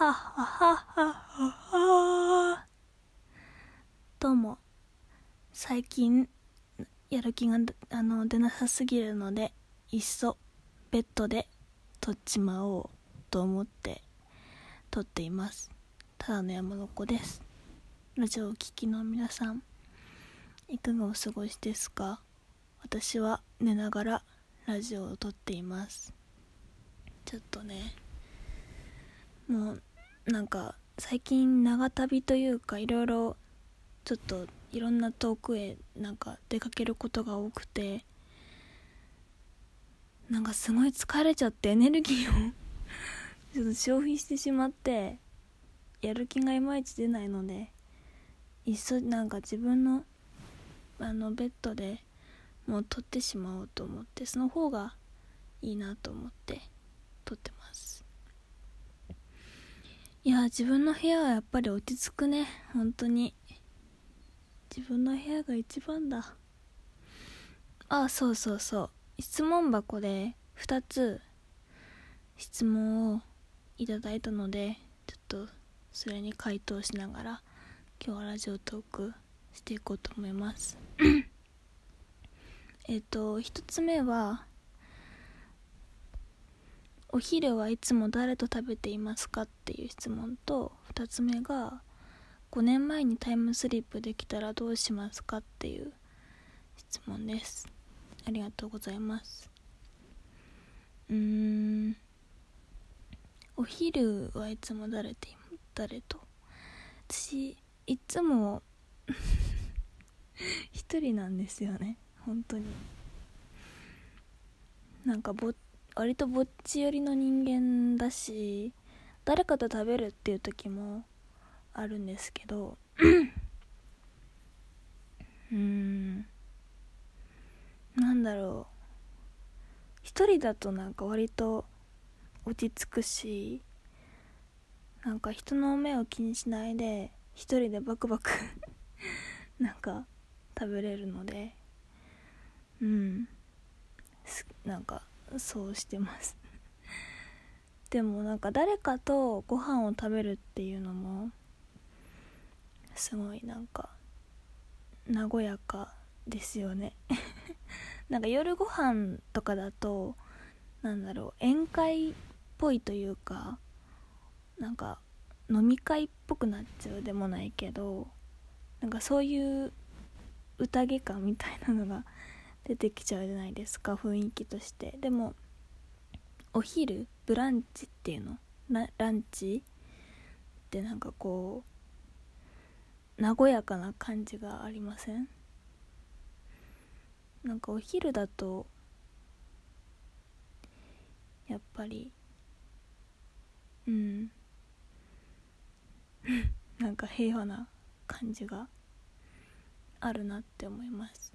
はははははどうも。最近やる気があの出なさすぎるのでいっそベッドで撮っちまおうと思って撮っています。ただの山の子です。ラジオを聴きの皆さんいかがお過ごしですか？私は寝ながらラジオを撮っています。ちょっとねもうなんか最近長旅というかいろいろちょっといろんな遠くへなんか出かけることが多くてなんかすごい疲れちゃってエネルギーを ちょっと消費してしまってやる気がいまいち出ないのでいっそなんか自分のあのベッドでもう撮ってしまおうと思ってその方がいいなと思って撮ってますいや自分の部屋はやっぱり落ち着くね。本当に。自分の部屋が一番だ。あそうそうそう。質問箱で2つ質問をいただいたのでちょっとそれに回答しながら今日はラジオトークしていこうと思います。えっと1つ目はお昼はいつも誰と食べていますかっていう質問と2つ目が5年前にタイムスリップできたらどうしますかっていう質問です。ありがとうございます。うーんお昼はいつも誰て誰と？私いつも 一人なんですよね本当に。なんかぼ割とぼっち寄りの人間だし誰かと食べるっていう時もあるんですけどうん。なんだろう。一人だとなんか割と落ち着くしなんか人の目を気にしないで一人でバクバク なんか食べれるのでうん。なんかそうしてます。でもなんか誰かとご飯を食べるっていうのもすごいなんか和やかですよね。なんか夜ご飯とかだとなんだろう宴会っぽいというかなんか飲み会っぽくなっちゃうでもないけどなんかそういう宴感みたいなのが出てきちゃうじゃないですか雰囲気として。でもお昼ブランチっていうの？ランチってなんかこう和やかな感じがありません？なんかお昼だとやっぱりうん。なんか平和な感じがあるなって思います。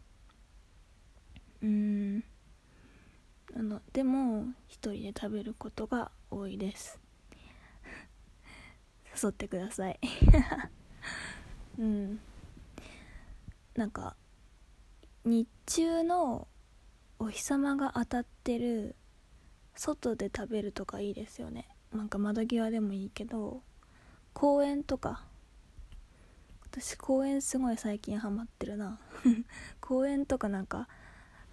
うん。あのでも一人で食べることが多いです。誘ってください。うん。なんか日中のお日様が当たってる外で食べるとかいいですよね。なんか窓際でもいいけど公園とか。私公園すごい最近ハマってるな。公園とかなんか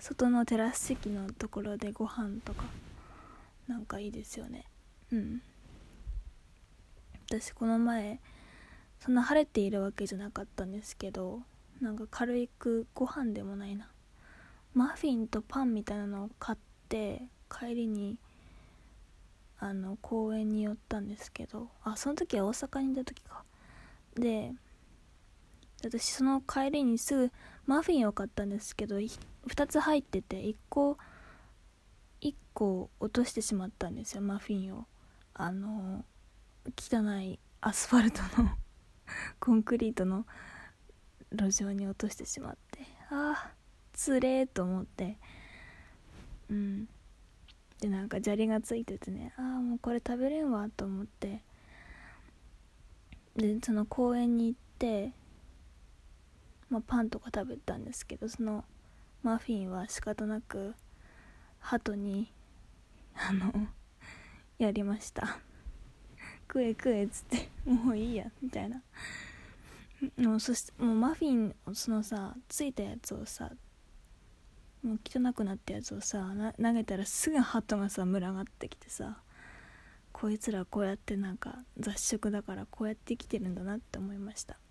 外のテラス席のところでご飯とかなんかいいですよね。うん。私この前そんな晴れているわけじゃなかったんですけどなんか軽くご飯でもないな。マフィンとパンみたいなのを買って帰りにあの公園に寄ったんですけどあその時は大阪にいた時か。で私その帰りにすぐマフィンを買ったんですけど2つ入ってて1個1個落としてしまったんですよマフィンを。あの汚いアスファルトの コンクリートの路上に落としてしまって。ああつれえと思って。うん。でなんか砂利がついててねああもうこれ食べれんわと思って。でその公園に行って、まあ、パンとか食べたんですけどそのマフィンは仕方なく鳩にあのやりました。食え食えっつってもういいやみたいな。もうそしてもうマフィンそのさついたやつをさもう汚くなったやつをさ投げたらすぐハトがさ群がってきてさこいつらこうやってなんか雑食だからこうやって生きてるんだなって思いました。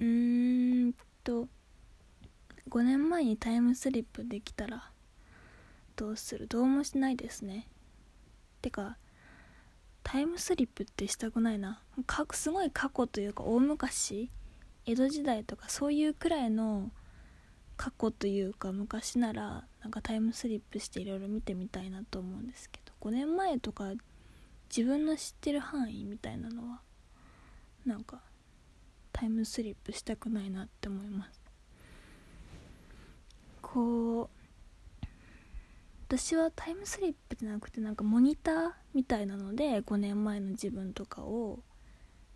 うーんと5年前にタイムスリップできたらどうする？どうもしないですね。てかタイムスリップってしたくないな。かすごい過去というか大昔？江戸時代とかそういうくらいの過去というか昔ならなんかタイムスリップしていろいろ見てみたいなと思うんですけど5年前とか自分の知ってる範囲みたいなのはなんかタイムスリップしたくないなって思います。こう私はタイムスリップじゃなくてなんかモニターみたいなので5年前の自分とかを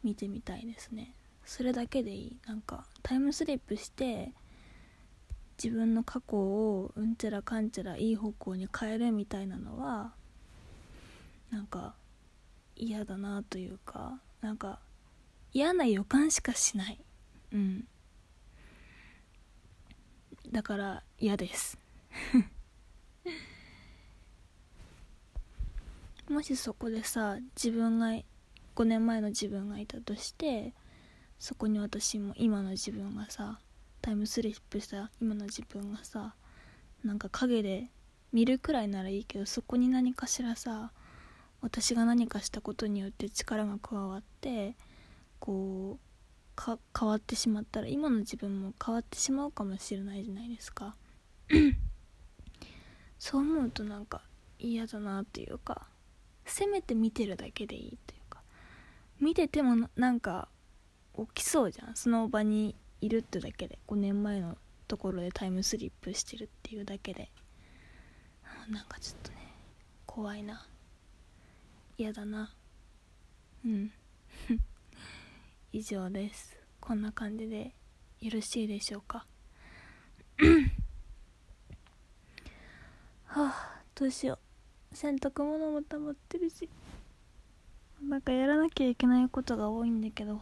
見てみたいですね。それだけでいい。なんかタイムスリップして自分の過去をうんちゃらかんちゃらいい方向に変えるみたいなのはなんか嫌だなというかなんか嫌な予感しかしない。うん。だから嫌です。もしそこでさ自分が5年前の自分がいたとしてそこに私も今の自分がさタイムスリップした今の自分がさなんか影で見るくらいならいいけどそこに何かしらさ私が何かしたことによって力が加わってこう変わってしまったら今の自分も変わってしまうかもしれないじゃないですか。そう思うとなんか嫌だなっていうかせめて見てるだけでいいというか見ててもなんか起きそうじゃん。その場にいるってだけで5年前のところでタイムスリップしてるっていうだけで。なんかちょっとね怖いな。嫌だな。うん 以上です。こんな感じでよろしいでしょうか？はあどうしよう。洗濯物も溜まってるし。なんかやらなきゃいけないことが多いんだけど。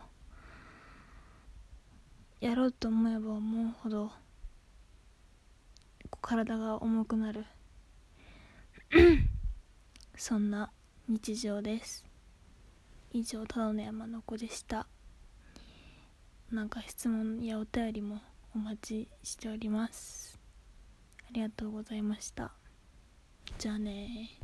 やろうと思えば思うほど。体が重くなる。そんな日常です。以上ただの山の子でした。なんか質問やお便りもお待ちしております。ありがとうございました。じゃあね